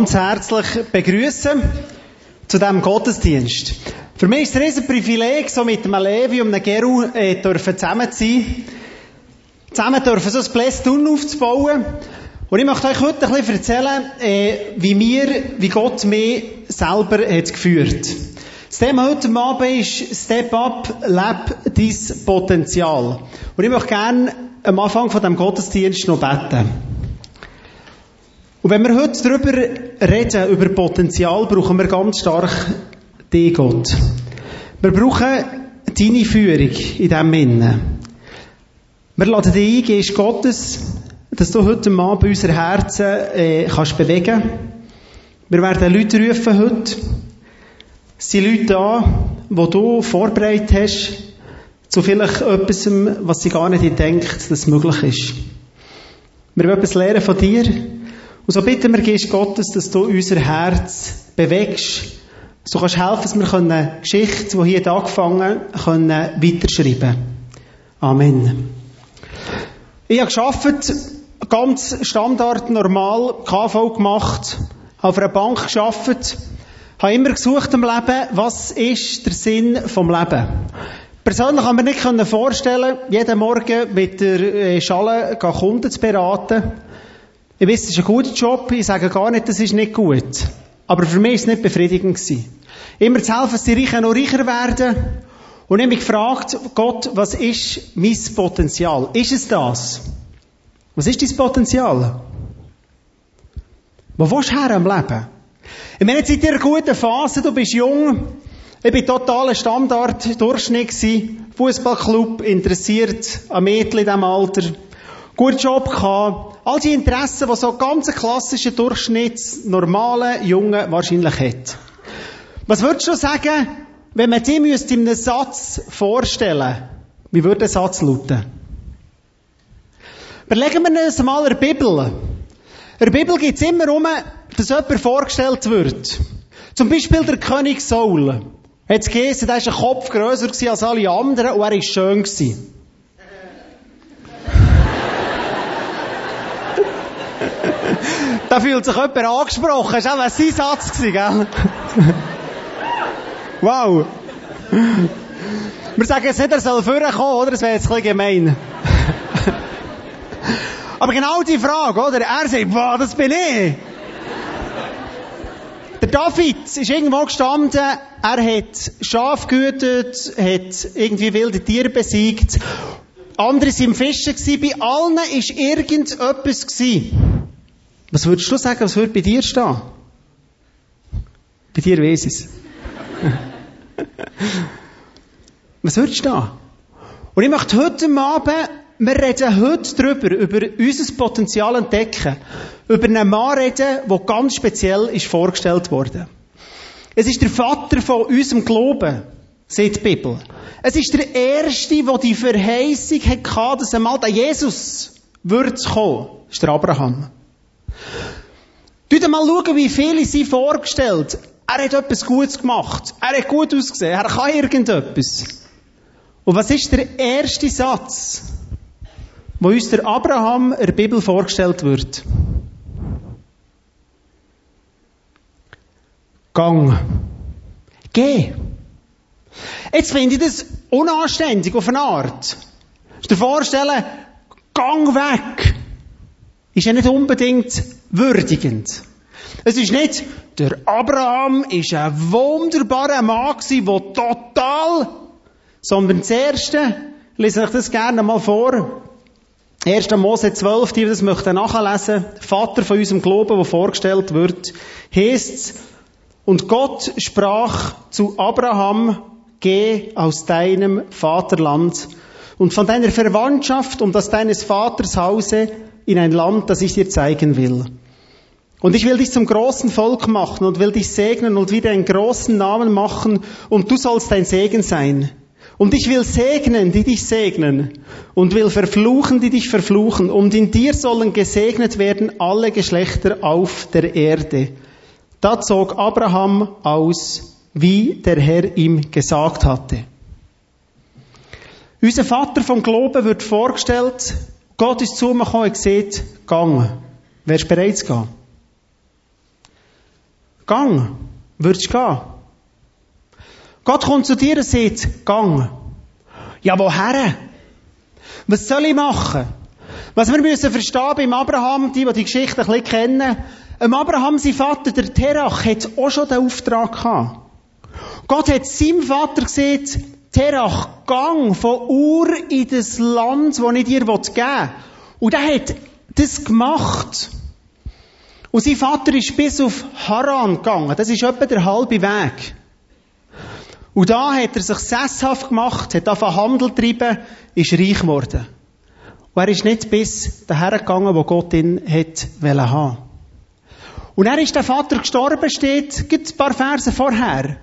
ganz herzlich begrüßen zu diesem Gottesdienst. Für mich ist es ein Privileg, so mit einem Levi und einem Geru äh, dürfen zusammen zu sein. Zusammen dürfen so ein Blästun aufzubauen. Und ich möchte euch heute ein bisschen erzählen, äh, wie mir, wie Gott mich selber hat geführt. Das Thema heute Abend ist Step Up, leb dein Potenzial. Und ich möchte gerne am Anfang von dem Gottesdienst noch beten. Und wenn wir heute darüber reden, über Potenzial, brauchen wir ganz stark dich, Gott. Wir brauchen deine Führung in diesem Innen. Wir laden dich ein, Geist Gottes, dass du heute Abend unser Herzen äh, kannst bewegen. Wir werden Leute rufen heute. Es sind Leute da, die du vorbereitet hast, zu vielleicht etwas, was sie gar nicht denkt, dass möglich ist. Wir wollen etwas lernen von dir. Und so bitten wir, Geist Gottes, dass du unser Herz bewegst. So kannst helfen, dass wir können Geschichte, die hier angefangen können, weiterschreiben. Amen. Ich habe geschafft, ganz Standard, normal, KV gemacht, habe auf einer Bank geschafft, habe immer gesucht im Leben, was ist der Sinn vom Leben? Persönlich kann man nicht vorstellen, jeden Morgen mit der Schale Kunden zu beraten. Ich weiß, es ist ein guter Job, ich sage gar nicht, das ist nicht gut. Aber für mich war es nicht befriedigend. Gewesen. Immer zu helfen, dass die Reichen noch reicher werden. Und ich habe mich gefragt, Gott, was ist mein Potenzial? Ist es das? Was ist dein Potenzial? Wo willst du her am Leben? Ich meine, jetzt in einer guten Phase, du bist jung. Ich bin totaler Standard, Durchschnitt Fußballclub, interessiert an Mädchen in diesem Alter. Guten Job gehabt. All die Interessen, die so ganz klassischer Durchschnitts normale Junge wahrscheinlich hat. Was würdest du sagen, wenn man dir müsste in einem Satz vorstellen, wie würde der Satz lauten? Überlegen wir uns mal in der Bibel. In der Bibel gibt es immer um, dass jemand vorgestellt wird. Zum Beispiel der König Saul. Hat es geheißen, der war ein Kopf grösser als alle anderen und er war schön. Gewesen. Da fühlt sich jemand angesprochen. Das war auch sein Satz, gell? wow. Wir sagen jetzt nicht, er soll vorkommen, oder? Das wäre jetzt ein bisschen gemein. Aber genau die Frage, oder? Er sagt, wow, das bin ich. Der David ist irgendwo gestanden, er hat Schaf gehütet, hat irgendwie wilde Tiere besiegt. Andere waren Fischen gewesen. Bei allen war irgendetwas gewesen. Was würdest du sagen, was würde bei dir stehen? Bei dir weiss es. was würde stehen? Und ich möchte heute Abend, wir reden heute darüber, über unser Potenzial entdecken. Über einen Mann reden, der ganz speziell ist vorgestellt worden. Es ist der Vater von unserem Glauben, sagt die Bibel. Es ist der Erste, der die Verheißung hatte, dass einmal der Jesus wird kommen. Das ist der Abraham. Schaut mal schauen, wie viele sie vorgestellt. Er hat etwas Gutes gemacht. Er hat gut ausgesehen. Er kann irgendetwas. Und was ist der erste Satz, wo uns der Abraham in der Bibel vorgestellt wird? Gang. Geh. Jetzt finde ich das unanständig auf eine Art. Du dir vorstellen, gang weg. Ist ja nicht unbedingt würdigend. Es ist nicht, der Abraham ist ein wunderbarer Mann der total, sondern das Erste, lese ich das gerne mal vor. 1. Mose 12, die das möchten nachlesen, Vater von unserem Glauben, der vorgestellt wird, heißt und Gott sprach zu Abraham, geh aus deinem Vaterland und von deiner Verwandtschaft und aus deines Vaters Hause in ein Land, das ich dir zeigen will. Und ich will dich zum großen Volk machen und will dich segnen und wieder einen großen Namen machen und du sollst ein Segen sein. Und ich will segnen, die dich segnen und will verfluchen, die dich verfluchen. Und in dir sollen gesegnet werden alle Geschlechter auf der Erde. Da zog Abraham aus, wie der Herr ihm gesagt hatte. Unser Vater vom Glauben wird vorgestellt, Gott ist zu mir gekommen und gesagt, gang. Wärst du bereit zu gehen? Gang. Würdest du gehen? Gott kommt zu dir und sagt, gang. Ja, woher? Was soll ich machen? Was wir müssen verstehen beim Abraham, die, die die Geschichte ein bisschen kennen, ähm Abraham, sein Vater, der Terach, hat auch schon den Auftrag gehabt. Gott hat seinem Vater gesagt, Terach, gang von Ur in das Land, das ich dir geben will. Und er hat das gemacht. Und sein Vater ist bis auf Haran gegangen. Das ist etwa der halbe Weg. Und da hat er sich sesshaft gemacht, hat auf Handel getrieben, ist reich geworden. Und er ist nicht bis daher gegangen, wo Gott ihn hat haben Und er ist der Vater gestorben, steht, gibt ein paar Verse vorher.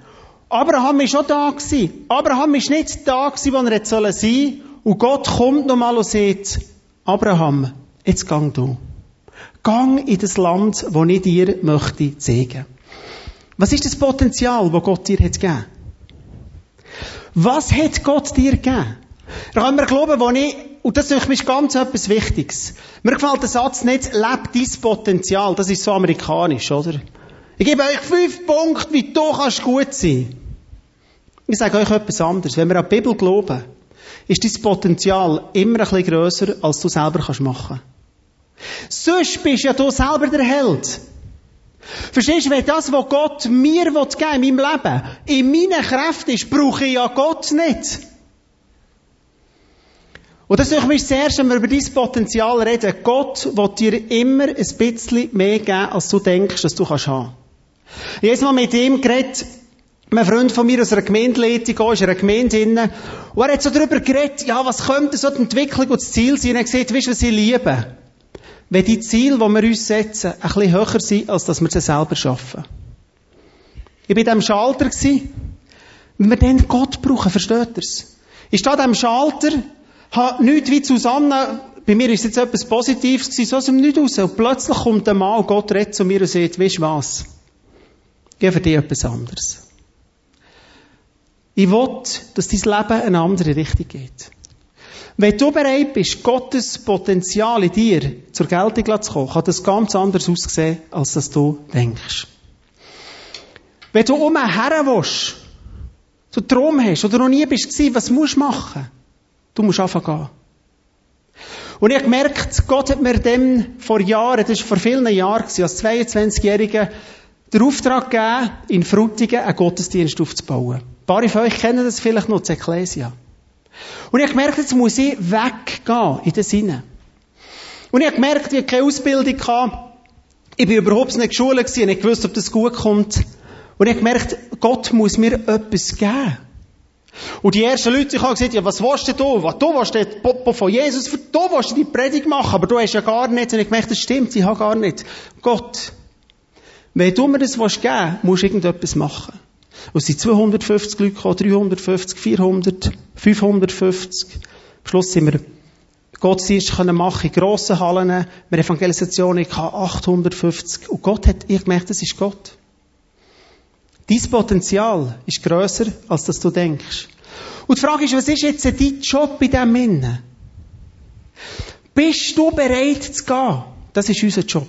Abraham ist auch da gewesen. Abraham ist nicht da gewesen, wo er jetzt sein soll. Und Gott kommt nochmal und sagt, Abraham, jetzt gang du. Gang in das Land, wo ich dir möchte zeigen. Was ist das Potenzial, das Gott dir hat gegeben? Was hat Gott dir gegeben? Da können wir glauben, wo ich, und das ist mich ganz etwas Wichtiges. Mir gefällt der Satz nicht, leb dein Potenzial. Das ist so amerikanisch, oder? Ich gebe euch fünf Punkte, wie du kannst gut sein. Ich sage euch etwas anderes. Wenn wir an die Bibel glauben, ist dein Potenzial immer ein bisschen grösser, als du selber kannst machen. Sonst bist ja du selber der Held. Verstehst du, wenn das, was Gott mir geben will, in meinem Leben, in meinen Kräften ist, brauche ich ja Gott nicht. Und das ist mich das Erste, wenn wir über dein Potenzial reden. Gott will dir immer ein bisschen mehr geben, als du denkst, dass du kannst haben. Ich habe mal mit ihm geredet, ein Freund von mir aus einer Gemeindeleitung, ist in einer Gemeinde drin, und er hat so darüber geredet, ja, was könnte so die Entwicklung und das Ziel sein? Und er hat gesagt, weißt du, was ich liebe? Wenn die Ziele, die wir uns setzen, ein bisschen höher sind, als dass wir sie selber schaffen. Ich war in diesem Schalter, wenn wir dann Gott brauchen, versteht ihr es? Ich stehe an diesem Schalter, habe nichts wie Susanne, bei mir ist jetzt etwas Positives gewesen, so aus dem Nichts raus. Und plötzlich kommt ein Mann, Gott redet zu mir und sagt, weißt du was? Ich für dich etwas anderes. Ich will, dass dein Leben in eine andere Richtung geht. Wenn du bereit bist, Gottes Potenzial in dir zur Geltung zu kommen, kann das ganz anders aussehen, als dass du denkst. Wenn du umher willst, du einen Traum hast oder noch nie bist was musst du machen? Du musst anfangen. Und ich habe gemerkt, Gott hat mir dem vor Jahren, das war vor vielen Jahren, als 22-Jähriger, den Auftrag gegeben, in Frutigen einen Gottesdienst aufzubauen. Ein paar von euch kennen das vielleicht noch, das Ecclesia. Und ich habe gemerkt, jetzt muss ich weggehen in den Sinne. Und ich habe gemerkt, ich habe keine Ausbildung gehabt. Ich bin überhaupt nicht geschult gewesen, nicht gewusst, ob das gut kommt. Und ich habe gemerkt, Gott muss mir etwas geben. Und die ersten Leute haben gesagt, ja, was willst du da? Was, du willst den Popo von Jesus, du willst die Predigt machen, aber du hast ja gar nichts. Und ich gemerkt, das stimmt, ich habe gar nichts. Gott, wenn du mir das geben willst, musst du irgendetwas machen. Es sind 250 Leute gekommen, 350, 400, 550. Am Schluss sind wir Gottesdienst können machen in grossen Hallen. Wir Evangelisationen gehabt, 850. Und Gott hat, ich gemerkt, das ist Gott. Dein Potenzial ist grösser, als dass du denkst. Und die Frage ist, was ist jetzt dein Job in diesem Innen? Bist du bereit zu gehen? Das ist unser Job.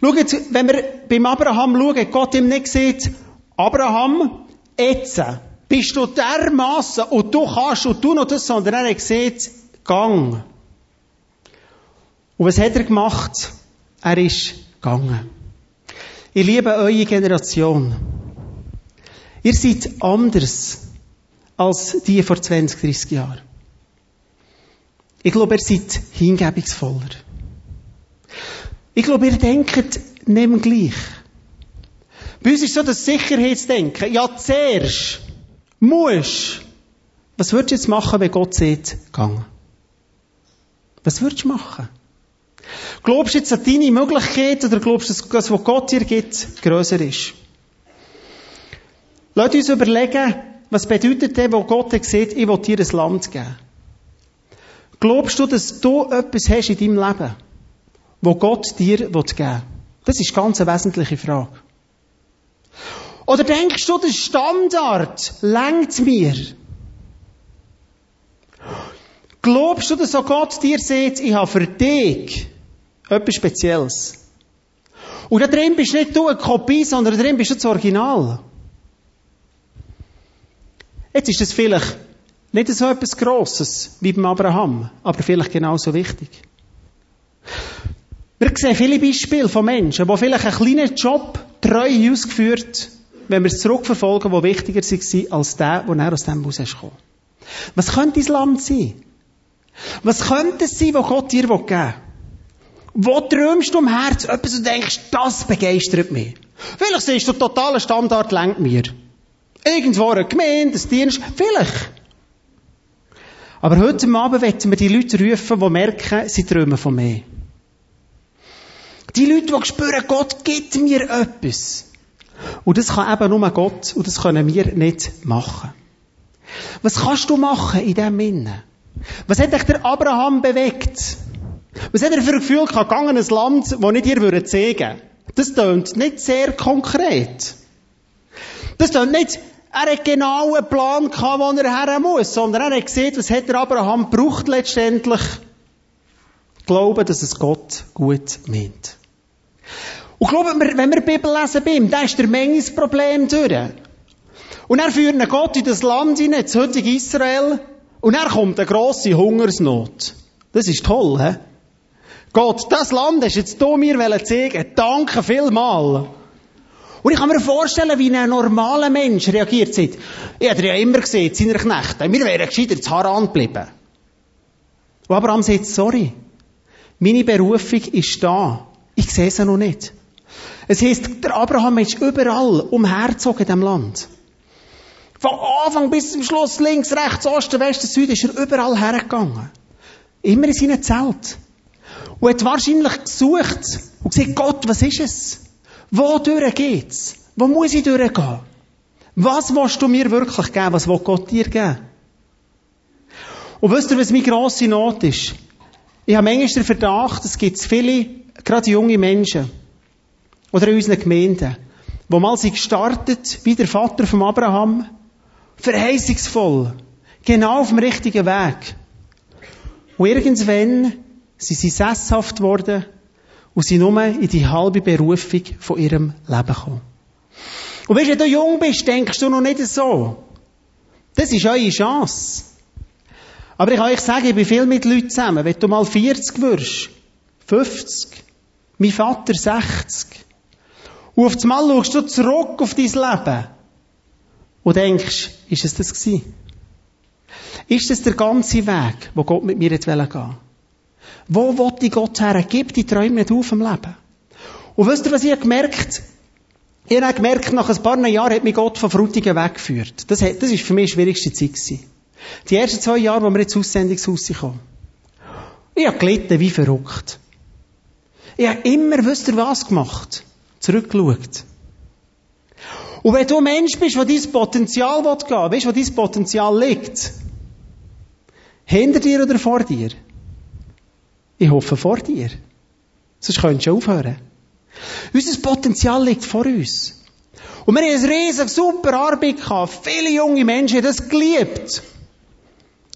Schau jetzt, wenn wir beim Abraham schauen, Gott ihm nicht sieht, Abraham, jetzt bist du dermaßen und du kannst und du noch das, sondern er gesagt, gang. Und was hat er gemacht? Er ist gegangen. Ich liebe eure Generation. Ihr seid anders als die vor 20, 30 Jahren. Ich glaube, ihr seid hingebungsvoller. Ich glaube, ihr denkt nicht gleich. Bei uns ist so das Sicherheitsdenken. Ja, zuerst musst. Was würdest du jetzt machen, wenn Gott sagt, gang? Was würdest du machen? Glaubst du jetzt an deine Möglichkeit oder glaubst du, dass das, was Gott dir gibt, grösser ist? Lass uns überlegen, was bedeutet denn, wo Gott sagt, ich will dir ein Land geben? Glaubst du, dass du etwas hast in deinem Leben, wo Gott dir geben will? Das ist ganz wesentliche Frage. Oder denkst du, der Standard lenkt mir? Glaubst du, dass auch Gott dir sagt, ich habe für dich Etwas Spezielles. Und da drin bist nicht du eine Kopie, sondern da drin bist du das Original. Jetzt ist das vielleicht nicht so etwas Grosses wie beim Abraham, aber vielleicht genauso wichtig. Wir sehen viele Beispiele von Menschen, die vielleicht einen kleinen Job treu ausgeführt wenn wir es zurückverfolgen, der wichtiger war als der, der aus dem Haus kam. Was könnte dein Land sein? Was könnte es sein, was Gott dir geben will? Wo träumst du im Herz etwas und denkst, das begeistert mich? Vielleicht siehst du, totaler Standard lenkt mir. Irgendwo eine Gemeinde, ein Dienst, vielleicht. Aber heute Abend wollen wir die Leute rufen, die merken, sie träumen von mir. Die Leute, die spüren, Gott gibt mir etwas. Und das kann eben nur Gott und das können wir nicht machen. Was kannst du machen in diesem Innen? Was hat dich der Abraham bewegt? Was hat er für ein Gefühl gehabt, ein Land, das nicht dir würde zeigen? Das tönt nicht sehr konkret. Das tönt nicht, er hat genau einen Plan gehabt, wo er her muss, sondern er hat gesehen, was hat der Abraham braucht letztendlich? Glauben, dass es Gott gut meint. Und glaubt mir, wenn wir die Bibel lesen bei ihm, dann ist der Menges Problem durch. Und er führt Gott in das Land hinein, das heutige Israel, und er kommt eine grosse Hungersnot. Das ist toll, hä? Gott, das Land hast jetzt du mir zeigen Danke vielmal. Und ich kann mir vorstellen, wie ein normaler Mensch reagiert hat. Ich habe ja immer gesehen, seiner Knechte. Wir wären gescheiter zu Haran geblieben. Und Abraham sagt, sorry. Meine Berufung ist da. Ich sehe sie noch nicht. Es heisst, der Abraham ist überall umhergezogen in diesem Land. Von Anfang bis zum Schluss, links, rechts, Osten, Westen, Süden, ist er überall hergegangen. Immer in seinem Zelt. Und hat wahrscheinlich gesucht und gesagt, Gott, was ist es? Wodurch geht's? Wo muss ich durchgehen? Was willst du mir wirklich geben? Was will Gott dir geben? Und wisst ihr, was meine grosse Not ist? Ich habe manchmal den Verdacht, es gibt viele, gerade junge Menschen, oder in unseren Gemeinden, wo mal sie gestartet, wie der Vater von Abraham, verheißungsvoll, genau auf dem richtigen Weg. Und irgendwann sind sie sesshaft geworden und sind nur in die halbe Berufung von ihrem Leben gekommen. Und wenn du jung bist, denkst du noch nicht so. Das ist eure Chance. Aber ich kann euch sagen, ich bin viel mit Leuten zusammen. Wenn du mal 40 wirst, 50, mein Vater 60, und auf einmal schaust du zurück auf dein Leben und denkst, ist es das gewesen? Ist das der ganze Weg, wo Gott mit mir jetzt gehen will? Wo wollte ich Gott her? Gib die Träume nicht auf im Leben. Und wisst ihr, was ich gemerkt Ich habe gemerkt, nach ein paar Jahren hat mich Gott von Frutigen weggeführt. Das, das ist für mich die schwierigste Zeit gewesen. Die ersten zwei Jahre, wo wir ins Aussendungshaus kamen. Ich habe gelitten wie verrückt. Ich habe immer, wisst ihr, was gemacht? zurückgeschaut. Und wenn du ein Mensch bist, der dein Potenzial gehen will, weißt du, wo dein Potenzial liegt? Hinter dir oder vor dir? Ich hoffe vor dir. Sonst könntest du aufhören. Unser Potenzial liegt vor uns. Und wir haben eine riesige, super Arbeit gehabt. Viele junge Menschen haben das geliebt.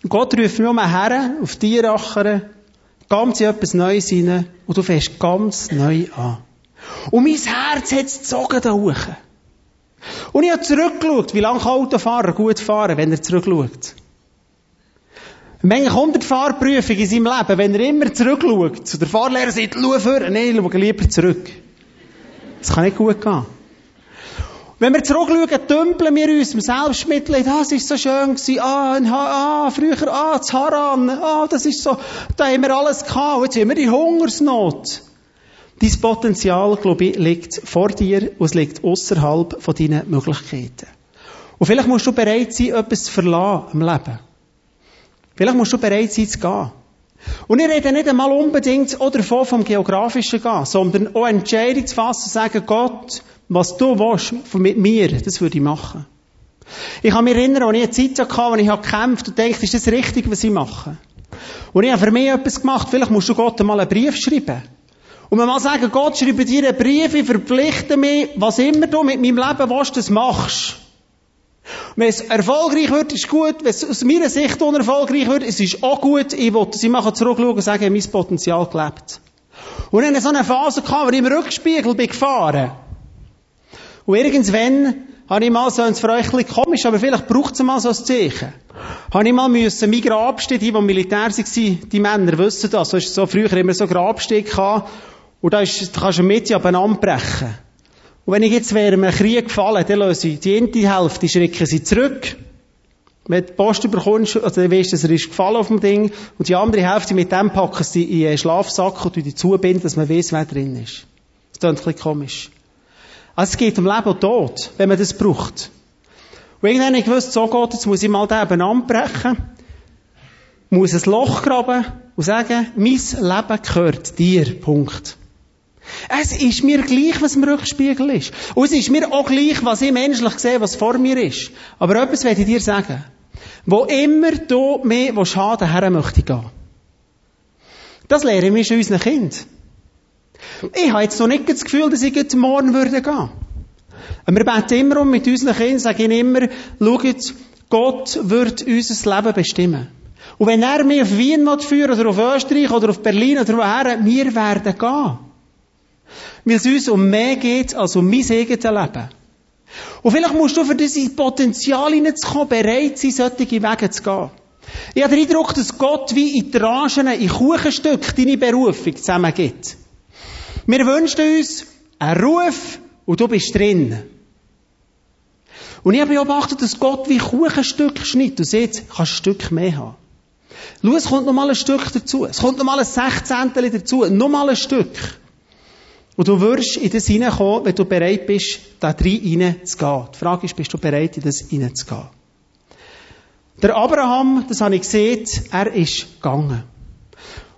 Gott ruft um her, auf die Racher, ganz in etwas Neues hinein, und du fängst ganz neu an. Und mein Herz hat es gezogen da hoch. Und ich habe zurückgeschaut, wie lange kann Autofahrer gut fahren, wenn er zurückschaut. Menge kommt Fahrprüfung in seinem Leben, wenn er immer zurückschaut. Zu der Fahrlehrer sagt, schau vor, nein, schau lieber zurück. Das kann nicht gut gehen. Wenn wir zurückschauen, dümpeln wir uns im Selbstmitleid. Ah, das ist so schön gewesen. Ah, ah, früher, ah, das Haran. Ah, das ist so, da haben wir alles gehabt. Jetzt haben wir die Hungersnot. Dein Potenzial, glaube ich, liegt vor dir und es liegt außerhalb von deinen Möglichkeiten. Und vielleicht musst du bereit sein, etwas zu verlassen im Leben. Vielleicht musst du bereit sein, zu gehen. Und ich rede nicht einmal unbedingt auch davon vom Geografischen gehen, sondern auch Entscheidung zu fassen und sagen, Gott, was du willst mit mir, das würde ich machen. Ich kann mich erinnern, als ich eine Zeit hatte, wo ich gekämpft und dachte, ist das richtig, was ich mache? Und ich habe für mich etwas gemacht, vielleicht musst du Gott einmal einen Brief schreiben. Und man mal sagen, Gott, schreibe dir einen Brief, ich verpflichte mich, was immer du mit meinem Leben willst, das machst. Wenn es erfolgreich wird, ist gut. Wenn es aus meiner Sicht unerfolgreich wird, es ist auch gut. Ich dass ich mal zurückschauen und sagen, mein Potenzial gelebt. Und dann so eine Phase wo ich im Rückspiegel bin gefahren. Und irgendwann habe ich mal so, ein für euch ein bisschen komisch, aber vielleicht braucht es mal so ein Zeichen. Habe ich mal müssen, mein Grabsteg, die, die Militär waren, die Männer wissen das, so ist so früher immer so Grabsteg gehabt, und da, ist, kannst du mit abeinander brechen. Und wenn ich jetzt während einem Krieg gefallen, dann löse ich die eine Hälfte, schrecken sie zurück. Wenn du die Post bekommst, also dann weißt du, dass er ist gefallen auf dem Ding, und die andere Hälfte mit dem packen sie in einen Schlafsack und die zubinden, dass man weiß, wer drin ist. Das klingt ein bisschen komisch. Also es geht um Leben und Tod, wenn man das braucht. Und irgendwann habe ich gewusst, so geht jetzt muss ich mal den eben anbrechen, muss ein Loch graben und sagen, mein Leben gehört dir. Punkt. Es ist mir gleich, was im Rückspiegel ist. Und es ist mir auch gleich, was ich menschlich sehe, was vor mir ist. Aber etwas werde ich dir sagen. Wo immer du mir haben her möchte ich gehen. Das lehren wir schon unseren Kindern. Ich habe jetzt noch nicht das Gefühl, dass ich jetzt morgen würde gehen. Und wir beten immer um mit unseren Kindern, sagen immer, schaut, Gott wird unser Leben bestimmen. Und wenn er mich auf Wien führen oder auf Österreich oder auf Berlin oder woher, wir werden gehen. Weil es uns um mehr geht als um mein eigenes Leben. Und vielleicht musst du für dieses Potenzial hineinzukommen, bereit sein, solche Wege zu gehen. Ich habe den Eindruck, dass Gott wie in Tranchen, in Kuchenstück deine Berufung zusammengibt. Wir wünschen uns einen Ruf und du bist drin. Und ich habe beobachtet, dass Gott wie Kuchenstück schneidet und sagt, kannst ein Stück mehr haben. Schau, es kommt noch mal ein Stück dazu. Es kommt noch mal ein Sechzehntel dazu. Noch mal ein Stück. Und du wirst in das hineinkommen, wenn du bereit bist, da rein hineinzugehen. Die Frage ist, bist du bereit, in das hineinzugehen? Der Abraham, das habe ich gesehen, er ist gegangen.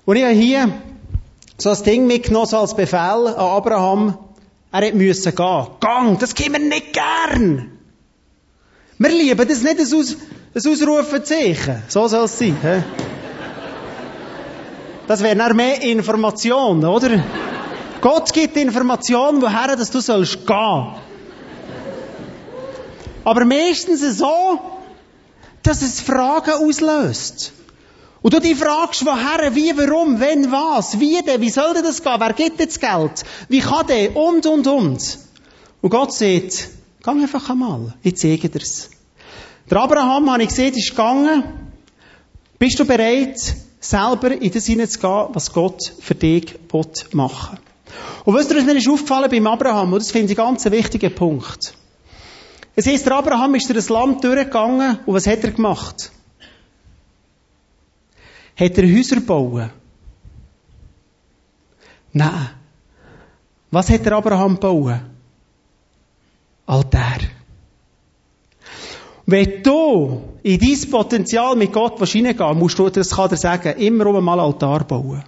Und ich habe hier so ein Ding mitgenommen, so als Befehl an Abraham. Er hätte müssen gehen. Gang, das gehen wir nicht gern. Wir lieben das nicht, ein, Aus, ein Ausrufezeichen. So soll es sein. He? Das wäre dann mehr Information, oder? Gott gibt Information, woher dass du sollst gehen. Aber meistens so, dass es Fragen auslöst. Und du dich fragst, woher, wie, warum, wenn, was, wie denn, wie soll denn das gehen, wer gibt das Geld, wie kann der, und, und, und. Und Gott sagt, geh einfach einmal, ich zeige dir's. Der Abraham, habe ich gesehen, ist gegangen. Bist du bereit, selber in das hineinzugehen, was Gott für dich machen will? Und was dir, mir ist aufgefallen beim Abraham, und das finde ich ganz einen wichtigen Punkt. Es heisst, der Abraham ist durch das Land durchgegangen, und was hat er gemacht? Hat er Häuser bauen? Nein. Was hat der Abraham bauen? Altar. Wenn du in dein Potenzial mit Gott hineingehen musst du, das kann er sagen, immer um einmal Altar bauen.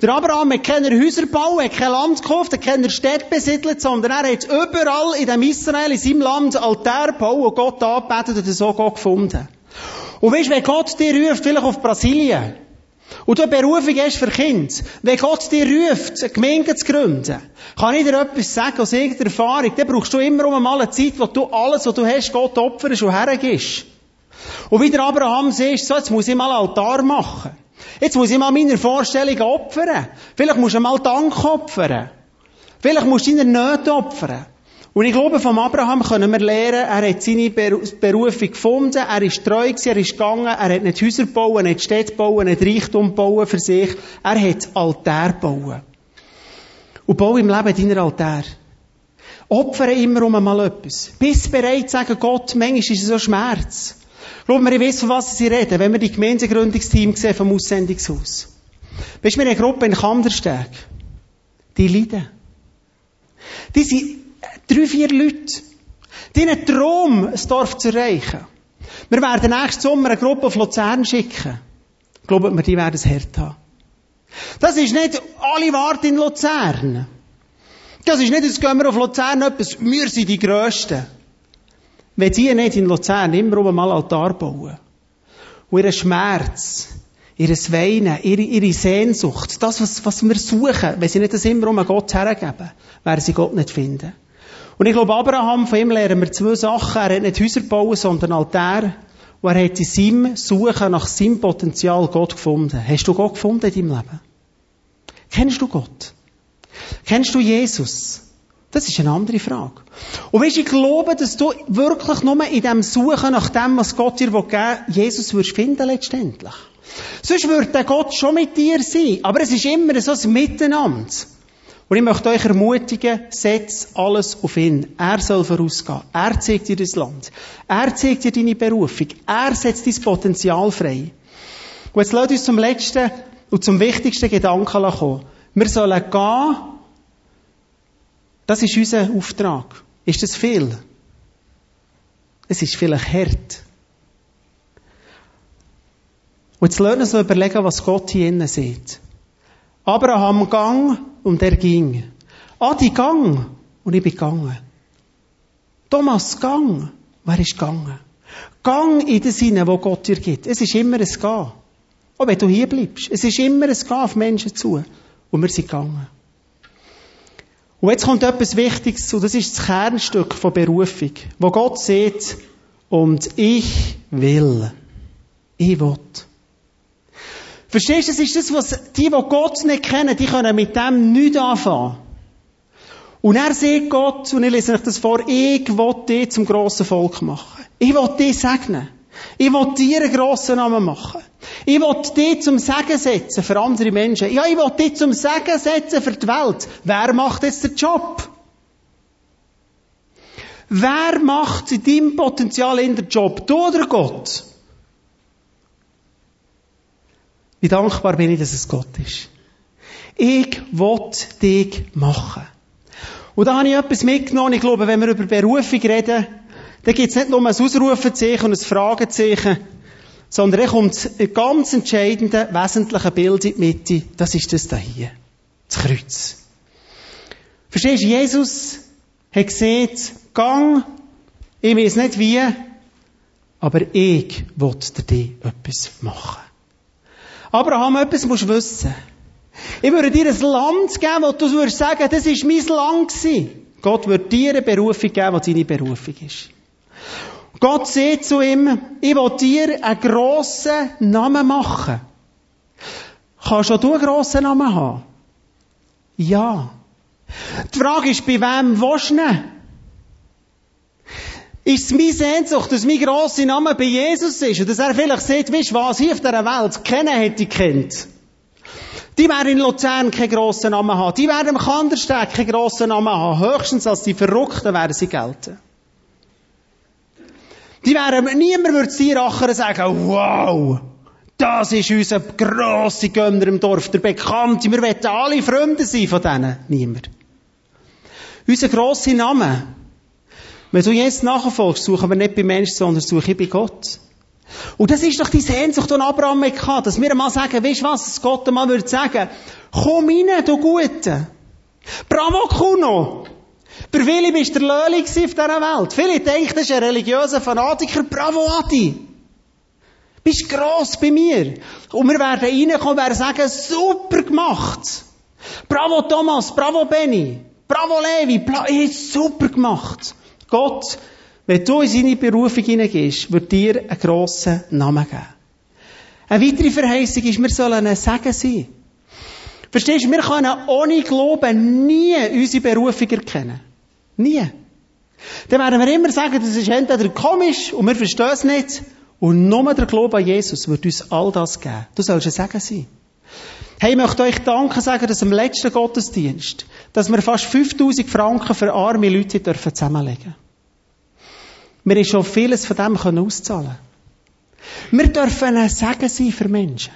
Der Abraham hat keine Häuser bauen, hat kein Land gekauft, hat keine Städte besiedelt, sondern er hat überall in dem Israel, in seinem Land, Altar bauen und Gott angebetet und so Gott gefunden. Und weißt, wenn Gott dir ruft, vielleicht auf Brasilien, und du eine Berufung hast für Kinder, wenn Gott dir ruft, eine Gemeinde zu gründen, kann ich dir etwas sagen aus irgendeiner Erfahrung, dann brauchst du immer um einmal eine Zeit, wo du alles, was du hast, Gott opferst und hergibst. Und wie der Abraham sagt, so, jetzt muss ich mal Altar machen. Jetzt muss ich mal meine Vorstellungen opfern. Vielleicht musst du mal Dank opfern. Vielleicht musst du deine Nöte opfern. Und ich glaube, vom Abraham können wir lernen, er hat seine Berufung gefunden, er ist treu gewesen, er ist gegangen, er hat nicht Häuser bauen, nicht Städte bauen, nicht Reichtum bauen für sich, er hat Altar bauen. Und bau im Leben deiner Altar. Opfere immer um einmal etwas. Bist bereit zu sagen, Gott, manchmal ist es so Schmerz. Glaub mir, ich weiß, von was sie reden, wenn wir die Gemeindegründungsteam sehen vom Aussendungshaus. Bist du mir eine Gruppe in Kandersteg? Die leiden. Die sind Drei, vier Leute. Die haben einen Traum, ein Dorf zu erreichen. Wir werden nächsten Sommer eine Gruppe auf Luzern schicken. Glaubt mir, die werden es hart haben. Das ist nicht, alle warten in Luzern. Das ist nicht, jetzt gehen wir auf Luzern etwas, wir sind die Grössten. Wenn sie nicht in Luzern immer um mal Altar bauen und ihren Schmerz, ihr Weinen, ihre, ihre Sehnsucht, das, was, was wir suchen, wenn sie nicht das immer um Gott hergeben, werden sie Gott nicht finden. Und ich glaube, Abraham, von ihm lernen wir zwei Sachen. Er hat nicht Häuser bauen, sondern Altäre. Und er hat in seinem Suchen nach seinem Potenzial Gott gefunden. Hast du Gott gefunden in deinem Leben? Kennst du Gott? Kennst du Jesus? Das ist eine andere Frage. Und weißt, ich glaube, dass du wirklich nur in dem Suchen nach dem, was Gott dir geben will, Jesus wirst finden letztendlich. Sonst würde der Gott schon mit dir sein. Aber es ist immer so ein Miteinander. Und ich möchte euch ermutigen, setz alles auf ihn. Er soll vorausgehen. Er zeigt dir das Land. Er zeigt dir deine Berufung. Er setzt dein Potenzial frei. Und jetzt lasst uns zum letzten und zum wichtigsten Gedanken kommen. Wir sollen gehen. Das ist unser Auftrag. Ist das viel? Es ist vielleicht hart. Und jetzt lernen uns überlegen, was Gott hier innen sieht. Abraham gang und er ging. Adi gang und ich bin gegangen. Thomas gang. Wer ist gegangen? Gang in den Sinne, wo Gott dir gibt. Es ist immer ein Gehen. Auch wenn du hier bleibst. Es ist immer ein Gehen auf Menschen zu. Und wir sind gegangen. Und jetzt kommt etwas Wichtiges zu. Das ist das Kernstück von Berufung. Wo Gott sieht, und ich will. Ich will. Verstehst du, das ist das, was die, die Gott nicht kennen, die können mit dem nichts anfangen. Und er sieht Gott, und ich lese euch das vor, ich will dich zum grossen Volk machen. Ich will dich segnen. Ich will dir einen grossen Namen machen. Ich will dich zum Segen setzen für andere Menschen. Ja, ich will dich zum Segen setzen für die Welt. Wer macht jetzt den Job? Wer macht in deinem Potenzial in den Job? Du oder Gott? Wie dankbar bin ich, dass es Gott ist. Ich will dich machen. Und da habe ich etwas mitgenommen. Ich glaube, wenn wir über Berufung reden, dann gibt es nicht nur ein Ausrufezeichen und ein Fragezeichen, sondern dann kommt ein ganz entscheidende, wesentliche Bild in die Mitte. Das ist das da hier. Das Kreuz. Verstehst du, Jesus hat gesehen, Gang, ich weiß nicht wie, aber ich will dir etwas machen. Abraham, etwas musst du wissen. Ich würde dir ein Land geben, wo du würdest sagen, das ist mein Land gewesen. Gott wird dir eine Berufung geben, die deine Berufung ist. Gott sagt zu ihm, ich will dir einen grossen Namen machen. Kannst du einen grossen Namen haben? Ja. Die Frage ist, bei wem willst du ihn? Ist es meine Sehnsucht, dass mein grosser Name bei Jesus ist und dass er vielleicht sieht, weißt was, hier auf dieser Welt kennen hätte kennt. Die werden in Luzern keinen grossen Namen haben. Die werden im Kandersteg keinen grossen Namen haben. Höchstens als die Verrückten werden sie gelten. Die werden, niemand würde Sieracher sagen, wow, das ist unser grosser Gönner im Dorf, der Bekannte. Wir wollen alle Freunde sein von denen. Niemand. Unser grosser Name wenn du jetzt nachfolgst, suchen wir nicht bei Menschen, sondern suche ich bei Gott. Und das ist doch die Sehnsucht, die Abraham hatte, dass wir einmal sagen, weißt du was, dass Gott einmal würde sagen, komm rein, du Gute. Bravo, Kuno. Bei Willi bist der Löhling auf dieser Welt. Viele denken, das ist ein religiöser Fanatiker. Bravo, Adi. Bist gross bei mir. Und wir werden reinkommen und werden sagen, super gemacht. Bravo, Thomas. Bravo, Benny. Bravo, Levi. Bra super gemacht. Gott, wenn du in seine Berufung hineingehst, wird dir einen grossen Namen geben. Eine weitere Verheißung ist, wir sollen ein Segen sein. Verstehst du, wir können ohne Glauben nie unsere Berufung erkennen. Nie. Dann werden wir immer sagen, das ist entweder komisch und wir verstehen es nicht. Und nur der Glaube an Jesus wird uns all das geben. Du sollst ein Segen sein. Hey, ich möchte euch Danke sagen, dass im letzten Gottesdienst, dass wir fast 5000 Franken für arme Leute dürfen zusammenlegen Wir haben schon vieles von dem auszahlen Wir dürfen ein Segen sein für Menschen.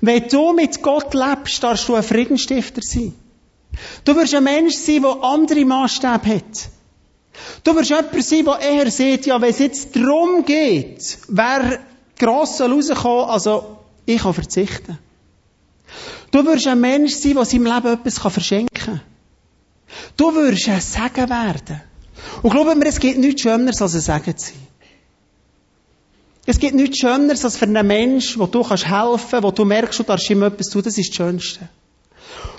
Wenn du mit Gott lebst, darfst du ein Friedensstifter sein. Du wirst ein Mensch sein, der andere Maßstäbe hat. Du wirst jemand sein, der eher sieht, ja, wenn es jetzt darum geht, wer gross rauskommen also ich kann verzichten. Du wirst ein Mensch sein, der seinem Leben etwas verschenken kann. Du wirst ein Segen werden. Und glaub mir, es gibt nichts Schöneres, als ein Segen zu sein. Es gibt nichts Schöneres, als für einen Menschen, wo du kannst helfen, wo du merkst, du darfst ihm etwas tun, das ist das Schönste.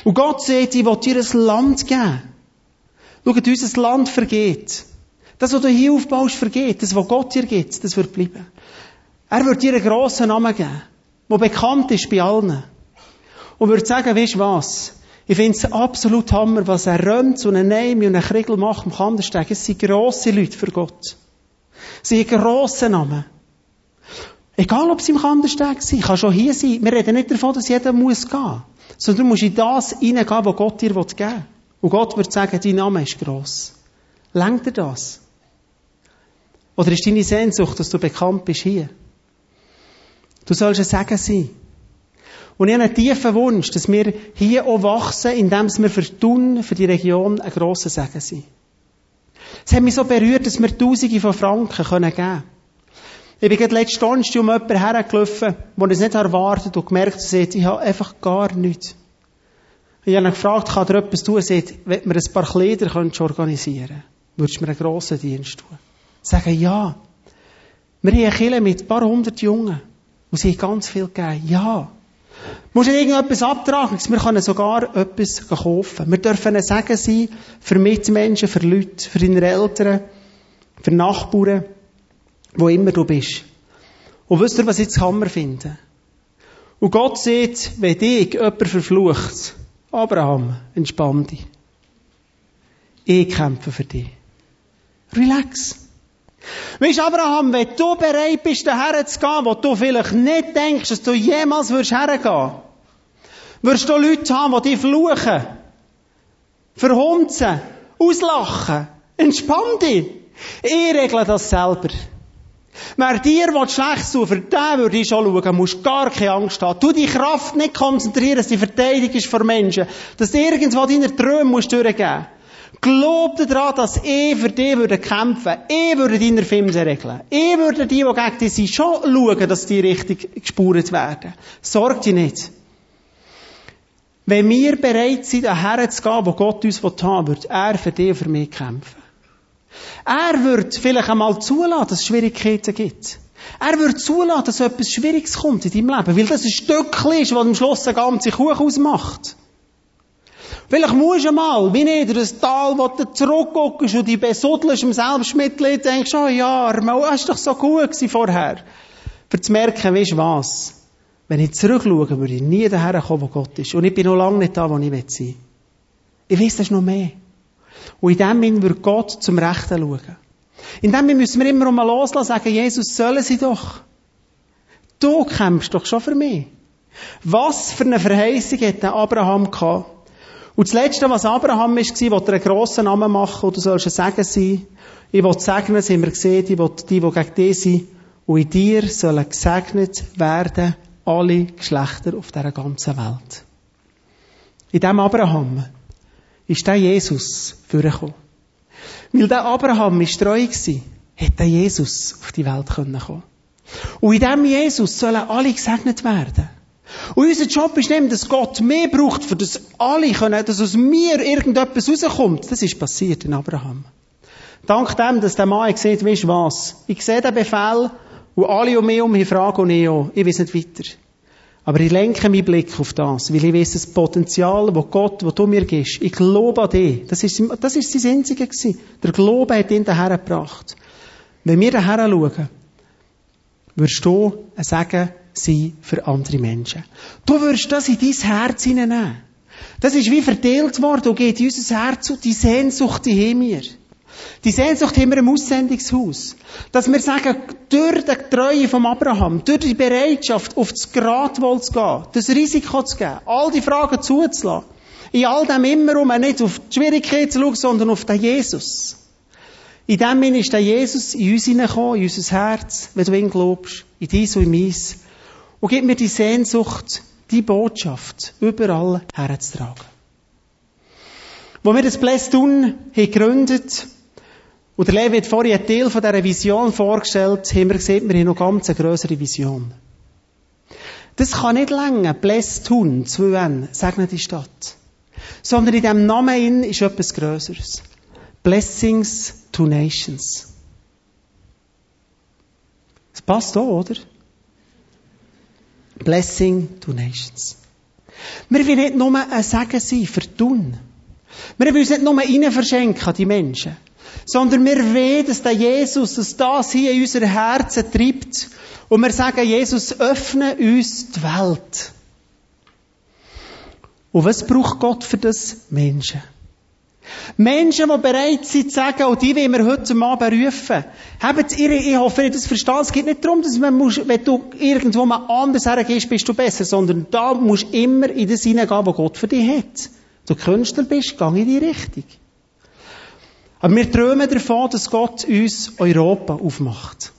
Und Gott sagt, ich will dir ein Land geben. Schau, unser Land vergeht. Das, was du hier aufbaust, vergeht. Das, was Gott dir gibt, das wird bleiben. Er wird dir einen grossen Namen geben, der bekannt ist bei allen. Und würde sagen, weißt du was? Ich finde es absolut Hammer, was ein Röntz und ein Neimi und ein Kriegel macht im Kandersteg. Es sind grosse Leute für Gott. Sie haben grosse Namen. Egal, ob sie im Kandersteg sind, kann schon hier sein. Wir reden nicht davon, dass jeder muss gehen. Sondern du musst in das hineingehen, was Gott dir geben will. Und Gott wird sagen, dein Name ist gross. Lenkt dir das? Oder ist deine Sehnsucht, dass du bekannt bist hier? Du sollst ein Segen sein. Und ich habe einen tiefen Wunsch, dass wir hier auch wachsen, indem wir für Thun, für die Region, ein grosser Segen sind. Es hat mich so berührt, dass wir Tausende von Franken geben können. Ich bin gerade letzten Donnerstag um jemanden hergelaufen, der es nicht erwartet und gemerkt hat, ich habe einfach gar nichts. Ich habe ihn gefragt, kann er etwas tun? Er sagt, wenn wir ein paar Kleider organisieren können, würdest du mir einen grossen Dienst tun? Sagen, ja. Wir haben eine Kirche mit ein paar hundert Jungen. Und sie haben ganz viel gegeben. Ja. Musst irgendetwas abtragen. Wir können sogar etwas kaufen. Wir dürfen ein Segen sein für Mitmenschen, für Leute, für deine Eltern, für Nachbarn, wo immer du bist. Und wisst ihr, was jetzt Hammer finde? Und Gott sieht, wenn dich jemand verflucht, Abraham, entspann dich. Ich kämpfe für dich. Relax. Weißt Abraham, wenn du bereit bist, daher zu gehen, wo du vielleicht nicht denkst, dass du jemals würdest hergehen, wirst du Leute haben, die dich fluchen, verhunzen, auslachen. Entspann dich. Ich regle das selber. Wer dir schlecht tun für den würde ich schon schauen, musst gar keine Angst haben. Du die Kraft nicht konzentrieren, dass die Verteidigung ist für Menschen, dass du irgendwo deine Träume musst durchgeben Glaub daran, dass ich für dich würde kämpfen. Ich würde deine Filme regeln. Ich würde die, die gegen dich sind, schon schauen, dass die richtig gespurt werden. Sorg dich nicht. Wenn wir bereit sind, daher zu gehen, wo Gott uns haben wird er für dich und für mich kämpfen. Er wird vielleicht einmal zulassen, dass es Schwierigkeiten gibt. Er wird zulassen, dass etwas Schwieriges kommt in deinem Leben, weil das ein Stückchen ist, das am Schluss eine ganze Kuchen ausmacht. Vielleicht musst du mal, wie nicht, in das Tal, wo du zurückguckst und die besuddelst im Selbstmitleid, denkst, oh ja, das war doch so gut vorher. Für zu merken, weißt du was? Wenn ich zurückschaue, würde ich nie daher kommen, wo Gott ist. Und ich bin noch lange nicht da, wo ich sein will. Ich weiß, das ist noch mehr. Und in dem Sinne wird Gott zum Rechten schauen. In dem Sinne müssen wir immer mal loslassen, sagen, Jesus, sollen sie doch. Du kämpfst doch schon für mich. Was für eine Verheißung hat der Abraham gehabt? Und das Letzte, was Abraham ist, war, wollte er einen grossen Namen machen, und du sollst ein Segen sein. Ich will segnen, das haben wir gesehen, ich will die, die gegen dich sind. Und in dir sollen gesegnet werden alle Geschlechter auf dieser ganzen Welt. In dem Abraham ist der Jesus vorgekommen. Weil der Abraham ist treu war, hat der Jesus auf die Welt kommen Und in dem Jesus sollen alle gesegnet werden. Und unser Job ist nämlich, dass Gott mehr braucht, für das alle können, dass aus mir irgendetwas rauskommt. Das ist passiert in Abraham. Dank dem, dass der Mann sieht, weißt du was? Ich sehe den Befehl, und alle um mich um mich fragen und ich auch. Ich weiß nicht weiter. Aber ich lenke meinen Blick auf das, weil ich weiß, das Potenzial, das Gott, das du mir gibst, ich glaube an dich. Das ist, das ist sein Einzige gewesen. Der Glaube hat ihn daher gebracht. Wenn wir daher schauen, wirst du ein Segen sein für andere Menschen. Du wirst das in dein Herz hineinnehmen. Das ist wie verteilt worden und geht in unser Herz und die Sehnsucht, die haben wir. Die Sehnsucht haben wir im Aussendungshaus. Dass wir sagen, durch die Treue von Abraham, durch die Bereitschaft, auf das Gradwohl zu gehen, das Risiko zu geben, all die Fragen zuzulassen, in all dem immer um nicht auf die Schwierigkeit zu schauen, sondern auf den Jesus. In dem Sinne ist der Jesus in uns hineingekommen, in unser Herz, wenn du ihn glaubst, in dies und in meins. Und gibt mir die Sehnsucht, die Botschaft überall herzutragen. Wo wir das Blästun gegründet und der Levi hat vorhin einen Teil von dieser Vision vorgestellt, haben wir gesehen, wir haben noch ganz eine grössere Vision. Das kann nicht länger Blessed tun, 2N, segne die Stadt. Sondern in diesem Namen ist etwas Größeres. Blessings to Nations. Das passt auch, oder? Blessing to Nations. Wir wollen nicht nur ein Segen sein für Tun. Wir wollen uns nicht nur rein verschenken an die Menschen. Sondern wir wollen, dass der Jesus, dass das hier in unser Herzen treibt. Und wir sagen, Jesus, öffne uns die Welt. Und was braucht Gott für das? Menschen. Menschen, die bereit sind zu sagen, und die wollen wir heute Abend rufen. Habt ihr, ich hoffe, ihr das versteht. Es geht nicht darum, dass man muss, wenn du irgendwo mal anders hergehst, bist du besser, sondern da musst du immer in das hineingehen, was Gott für dich hat. Du Künstler bist, geh in die Richtung. Aber wir träumen davon, dass Gott uns Europa aufmacht.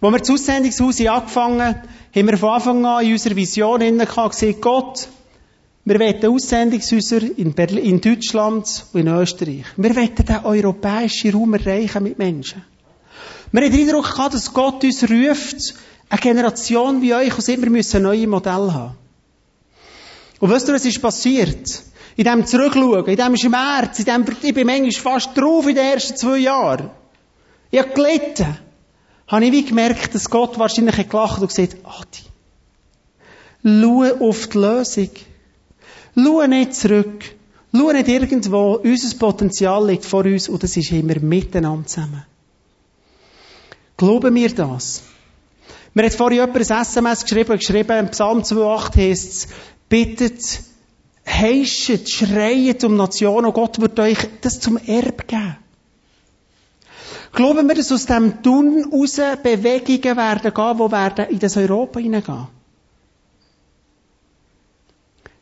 Als wir das Aussendungshaus angefangen haben, haben wir von Anfang an in unserer Vision gesehen, Gott, wir wollen Aussendungshäuser in, Berlin, in Deutschland und in Österreich. Wir wollen den europäischen Raum erreichen mit Menschen. Wir haben den Eindruck gehabt, dass Gott uns ruft, eine Generation wie euch, und wir müssen neue Modelle haben. Und weißt du, was ist passiert? In dem Zurückschauen, in dem Schmerz, in dem, ich bin manchmal fast drauf in den ersten zwei Jahren. Ich habe gelitten. Habe ich wie gemerkt, dass Gott wahrscheinlich hat gelacht und gesagt, Adi, schau auf die Lösung. Schau nicht zurück. Schau nicht irgendwo. Unser Potenzial liegt vor uns und das ist immer miteinander zusammen. Glauben wir das? Mir hat vorhin jemand ein SMS geschrieben, geschrieben, im Psalm 2,8 heißt es, bittet, heischet, schreit um Nationen und Gott wird euch das zum Erb geben. Glauben wir, dass aus dem Tun raus Bewegungen werden gehen, die werden in das Europa hineingehen?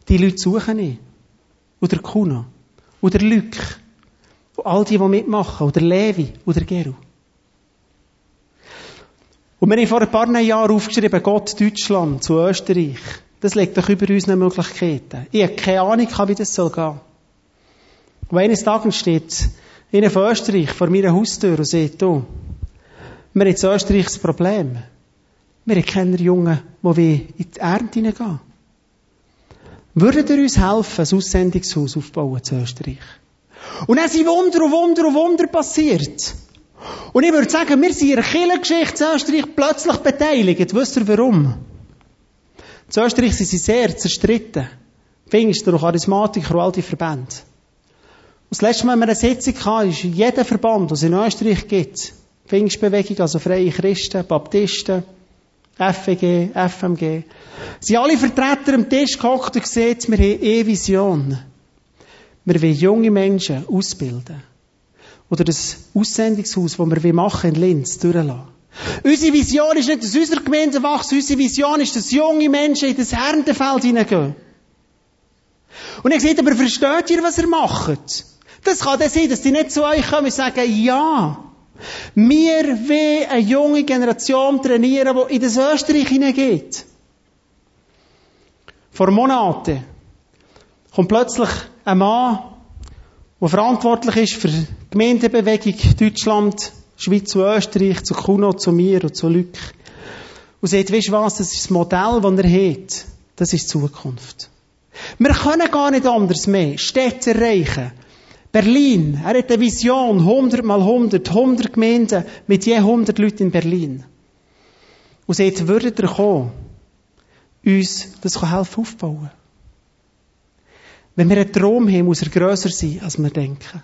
Die Leute suchen ihn. Oder Kuna. Oder Luc. Und all die, die mitmachen. Oder Levi. Oder Geru. Und wir haben vor ein paar Jahren aufgeschrieben, Gott Deutschland zu Österreich. Das liegt doch über unsere Möglichkeiten. Ich habe keine Ahnung, wie das soll gehen. Und eines Tages steht einer von Österreich vor meiner Haustür und sagt, du, wir haben in Österreich das Problem. Wir haben keine Jungen, die in die Ernte hineingehen. Würdet ihr uns helfen, ein Aussendungshaus aufbauen zu Österreich? Und dann sind Wunder und Wunder und Wunder passiert. Und ich würde sagen, wir sind in der Kirchengeschichte zu Österreich plötzlich beteiligt. Wisst ihr warum? Zu Österreich sind sie sehr zerstritten. Pfingster und Charismatiker und all die Verbände. Und das letzte Mal, wenn wir eine Sitzung hatten, ist jeder Verband, den es in Österreich gibt, Pfingstbewegung, also Freie Christen, Baptisten, FEG, FMG. Sie alle Vertreter am Tisch gehockt und gesehen, wir haben eine Vision. Wir wollen junge Menschen ausbilden. Oder das Aussendungshaus, das wir machen in Linz, durchlassen. Unsere Vision ist nicht, dass unsere Gemeinde wächst. Unsere Vision ist, dass junge Menschen in das Herrenfeld hineingehen. Und ich sage, aber versteht ihr, was ihr macht? Das kann dann sein, dass die nicht zu euch kommen und sagen, ja, wir wollen eine junge Generation trainieren, die in das Österreich hineingeht. Vor Monaten kommt plötzlich ein Mann, der verantwortlich ist für die Gemeindebewegung Deutschland, Schweiz und Österreich, zu Kuno, zu mir und zu Luc. Und sagt, weißt du was, das ist das Modell, das er hat. Das ist die Zukunft. Wir können gar nicht anders mehr Städte erreichen, Berlin, er hat eine Vision, 100 mal 100, 100 Gemeinden mit je 100 Leuten in Berlin. Und sagt, würdet ihr kommen, uns das helfen aufbauen? Wenn wir einen Traum haben, muss er grösser sein, als wir denken.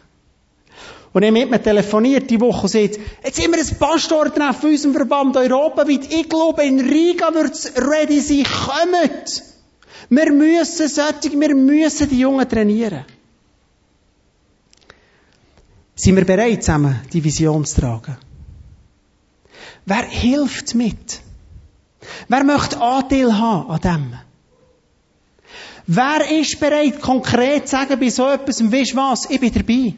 Und er mit mir telefoniert die Woche und sagt, jetzt sind wir ein Pastortreffen in unserem Verband europaweit. Ich glaube, in Riga wird es ready sein. Kommt! Wir müssen solche, wir müssen die Jungen trainieren. Sind wir bereit, zusammen die Vision zu tragen? Wer hilft mit? Wer möchte Anteil haben an dem? Wer ist bereit, konkret zu sagen bei so etwas, du was, ich bin dabei?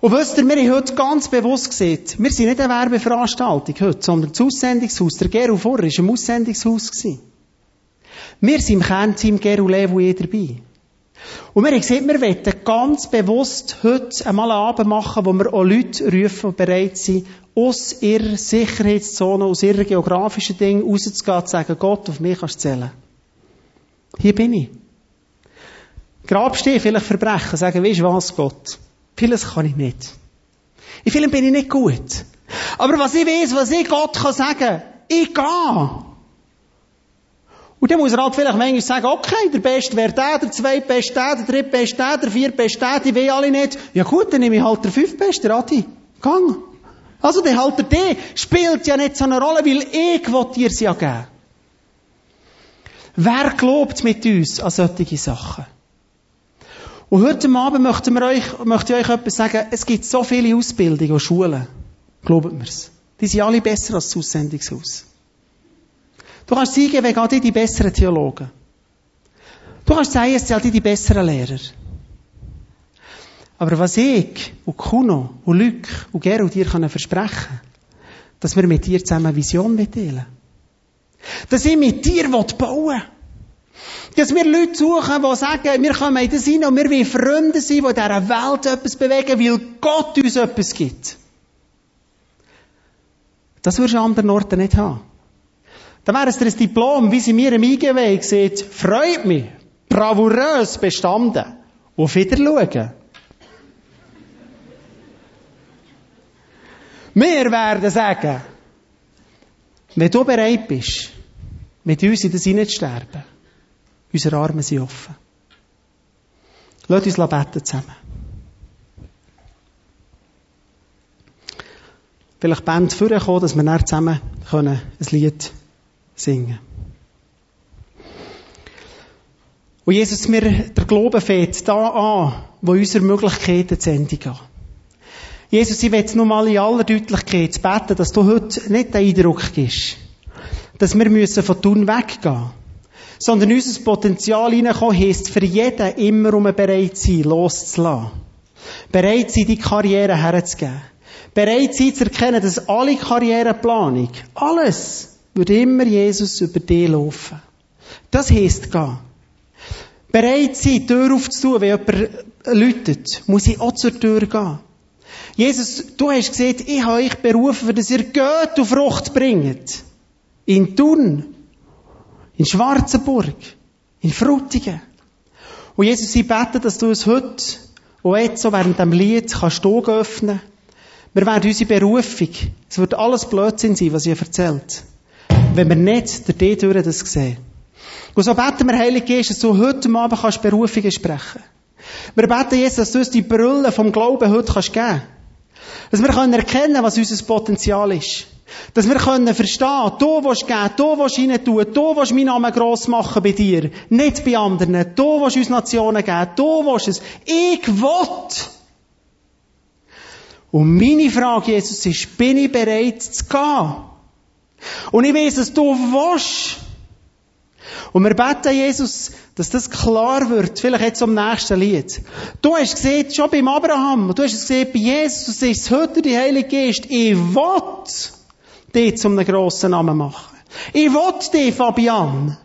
Und wisst ihr, wir haben heute ganz bewusst gesehen, wir sind nicht eine Werbeveranstaltung heute, sondern das Aussendungshaus. Der Geru vorher war im Aussendungshaus. Wir sind im Kernteam Geru Levu dabei. Und wir haben gesagt, wir wollen ganz bewusst heute einmal einen Abend machen, wo wir auch Leute rufen, die bereit sind, aus ihrer Sicherheitszone, aus ihrer geografischen Dinge rauszugehen und zu sagen, Gott, auf mich kannst du zählen. Hier bin ich. Grabstehen, vielleicht verbrechen, sagen, weißt du was, Gott? Vieles kann ich nicht. In vielen bin ich nicht gut. Aber was ich weiß, was ich Gott kann sagen, ich gehe. Und dann muss er halt vielleicht manchmal sagen, okay, der Beste wäre der, der Zweitbeste der, der Drittbeste der, der Viertbeste der, die will alle nicht. Ja gut, dann nehme ich halt der Fünftbeste, Adi. Gang. Also der Halter D spielt ja nicht so eine Rolle, weil ich will dir es ja geben. Wer glaubt mit uns an solche Sachen? Und heute Abend möchten wir euch, möchte ich euch etwas sagen. Es gibt so viele Ausbildungen und Schulen. Glaubt mir's. Die sind alle besser als das Aussendungshaus. Du kannst sagen, wer geht die besseren Theologen? Du kannst sagen, es sind die besseren Lehrer. Aber was ich und Kuno und Luc und Gerald dir können versprechen, dass wir mit dir zusammen eine Vision mitteilen. Dass ich mit dir bauen will. Dass wir Leute suchen, die sagen, wir kommen in das rein und wir wollen Freunde sein, die in dieser Welt etwas bewegen, weil Gott uns etwas gibt. Das wirst du an anderen Orten nicht haben. Dann wäre es dir ein Diplom, wie sie mir im Eingeweg sieht, freut mich, bravourös bestanden. Und wieder schauen. Wir werden sagen, wenn du bereit bist, mit uns in das hineinzusterben, unsere Arme sind offen. Lass uns beten zusammen. Vielleicht Band vorkommen, dass wir dann zusammen ein Lied singen. Und Jesus, mir der Glaube fängt da an, wo unsere Möglichkeiten zu Ende gehen. Jesus, ich will jetzt nochmal in aller Deutlichkeit beten, dass du heute nicht den Eindruck gibst, dass wir müssen von tun weggehen sondern unser Potenzial hineinkommen heisst für jeden immer um bereit sein, loszulassen. Bereit sein, die Karriere herzugeben. Bereit sein zu erkennen, dass alle Karriereplanung, alles, wird immer Jesus über dich laufen. Das heisst gehen. Bereit sein, die Tür aufzutun, wenn jemand läutet, muss ich auch zur Tür gehen. Jesus, du hast gesagt, ich habe euch berufen, dass ihr geht und Frucht bringt. In Thun, in Schwarzenburg, in Frutigen. Und Jesus, ich bete, dass du uns heute und jetzt so während dem Lied kannst du öffnen. Wir werden unsere Berufung, es wird alles Blödsinn sein, was ihr erzählt, wenn wir nicht durch die Tür das sehen. Und so beten wir, Heilige Geist, dass du heute Abend kannst Berufungen sprechen. Wir beten jetzt, dass du uns die Brille vom Glauben heute kannst geben. Dass wir können erkennen, was unser Potenzial ist. Dass wir können verstehen, du willst geben, du willst rein tun, du willst meinen Namen gross machen bei dir. Nicht bei anderen. Du willst uns Nationen geben, du willst es. Ich will. Und meine Frage, Jesus, ist, bin ich bereit zu gehen? Und ich weiß, dass du willst. Und wir beten, Jesus, dass das klar wird, vielleicht jetzt am nächsten Lied. Du hast gesehen, schon beim Abraham, du hast es gesehen bei Jesus, du siehst heute die Heilige Geist, ich will dich zum einem grossen Namen machen. Ich will dich, Fabian,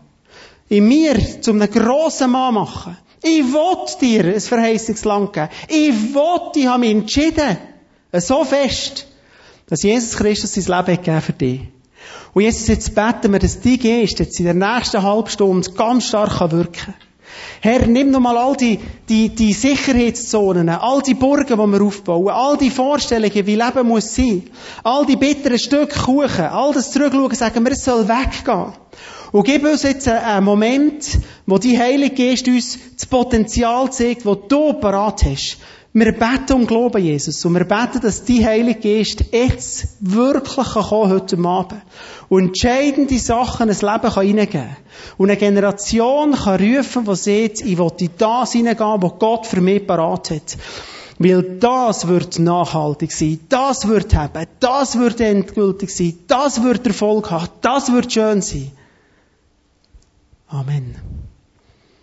in mir zum einem grossen Mann machen. Ich will dir ein Verheißungsland geben. Ich will, ich habe mich entschieden, so fest, dass Jesus Christus sein Leben gegeben für dich. Und Jesus, jetzt beten wir, dass die Geist jetzt in der nächsten Halbstunde ganz stark wirken kann. Herr, nimm nochmal all die, die, die Sicherheitszonen, all die Burgen, die wir aufbauen, all die Vorstellungen, wie Leben muss sein, all die bitteren Stücke Kuchen, all das zurückschauen, sagen wir, es soll weggehen. Und gib uns jetzt einen Moment, wo die Heilige Geist uns das Potenzial zeigt, das du parat hast, wir beten und glauben, Jesus. Und wir beten, dass die Heilige Geist jetzt wirklich kommen heute Abend. Und entscheidende Sachen ins Leben hineingeben kann. Und eine Generation kann rufen, die sagt, ich will in das hineingehen, was Gott für mich parat hat. Weil das wird nachhaltig sein, das wird haben, das wird endgültig sein, das wird Erfolg haben, das wird schön sein. Amen.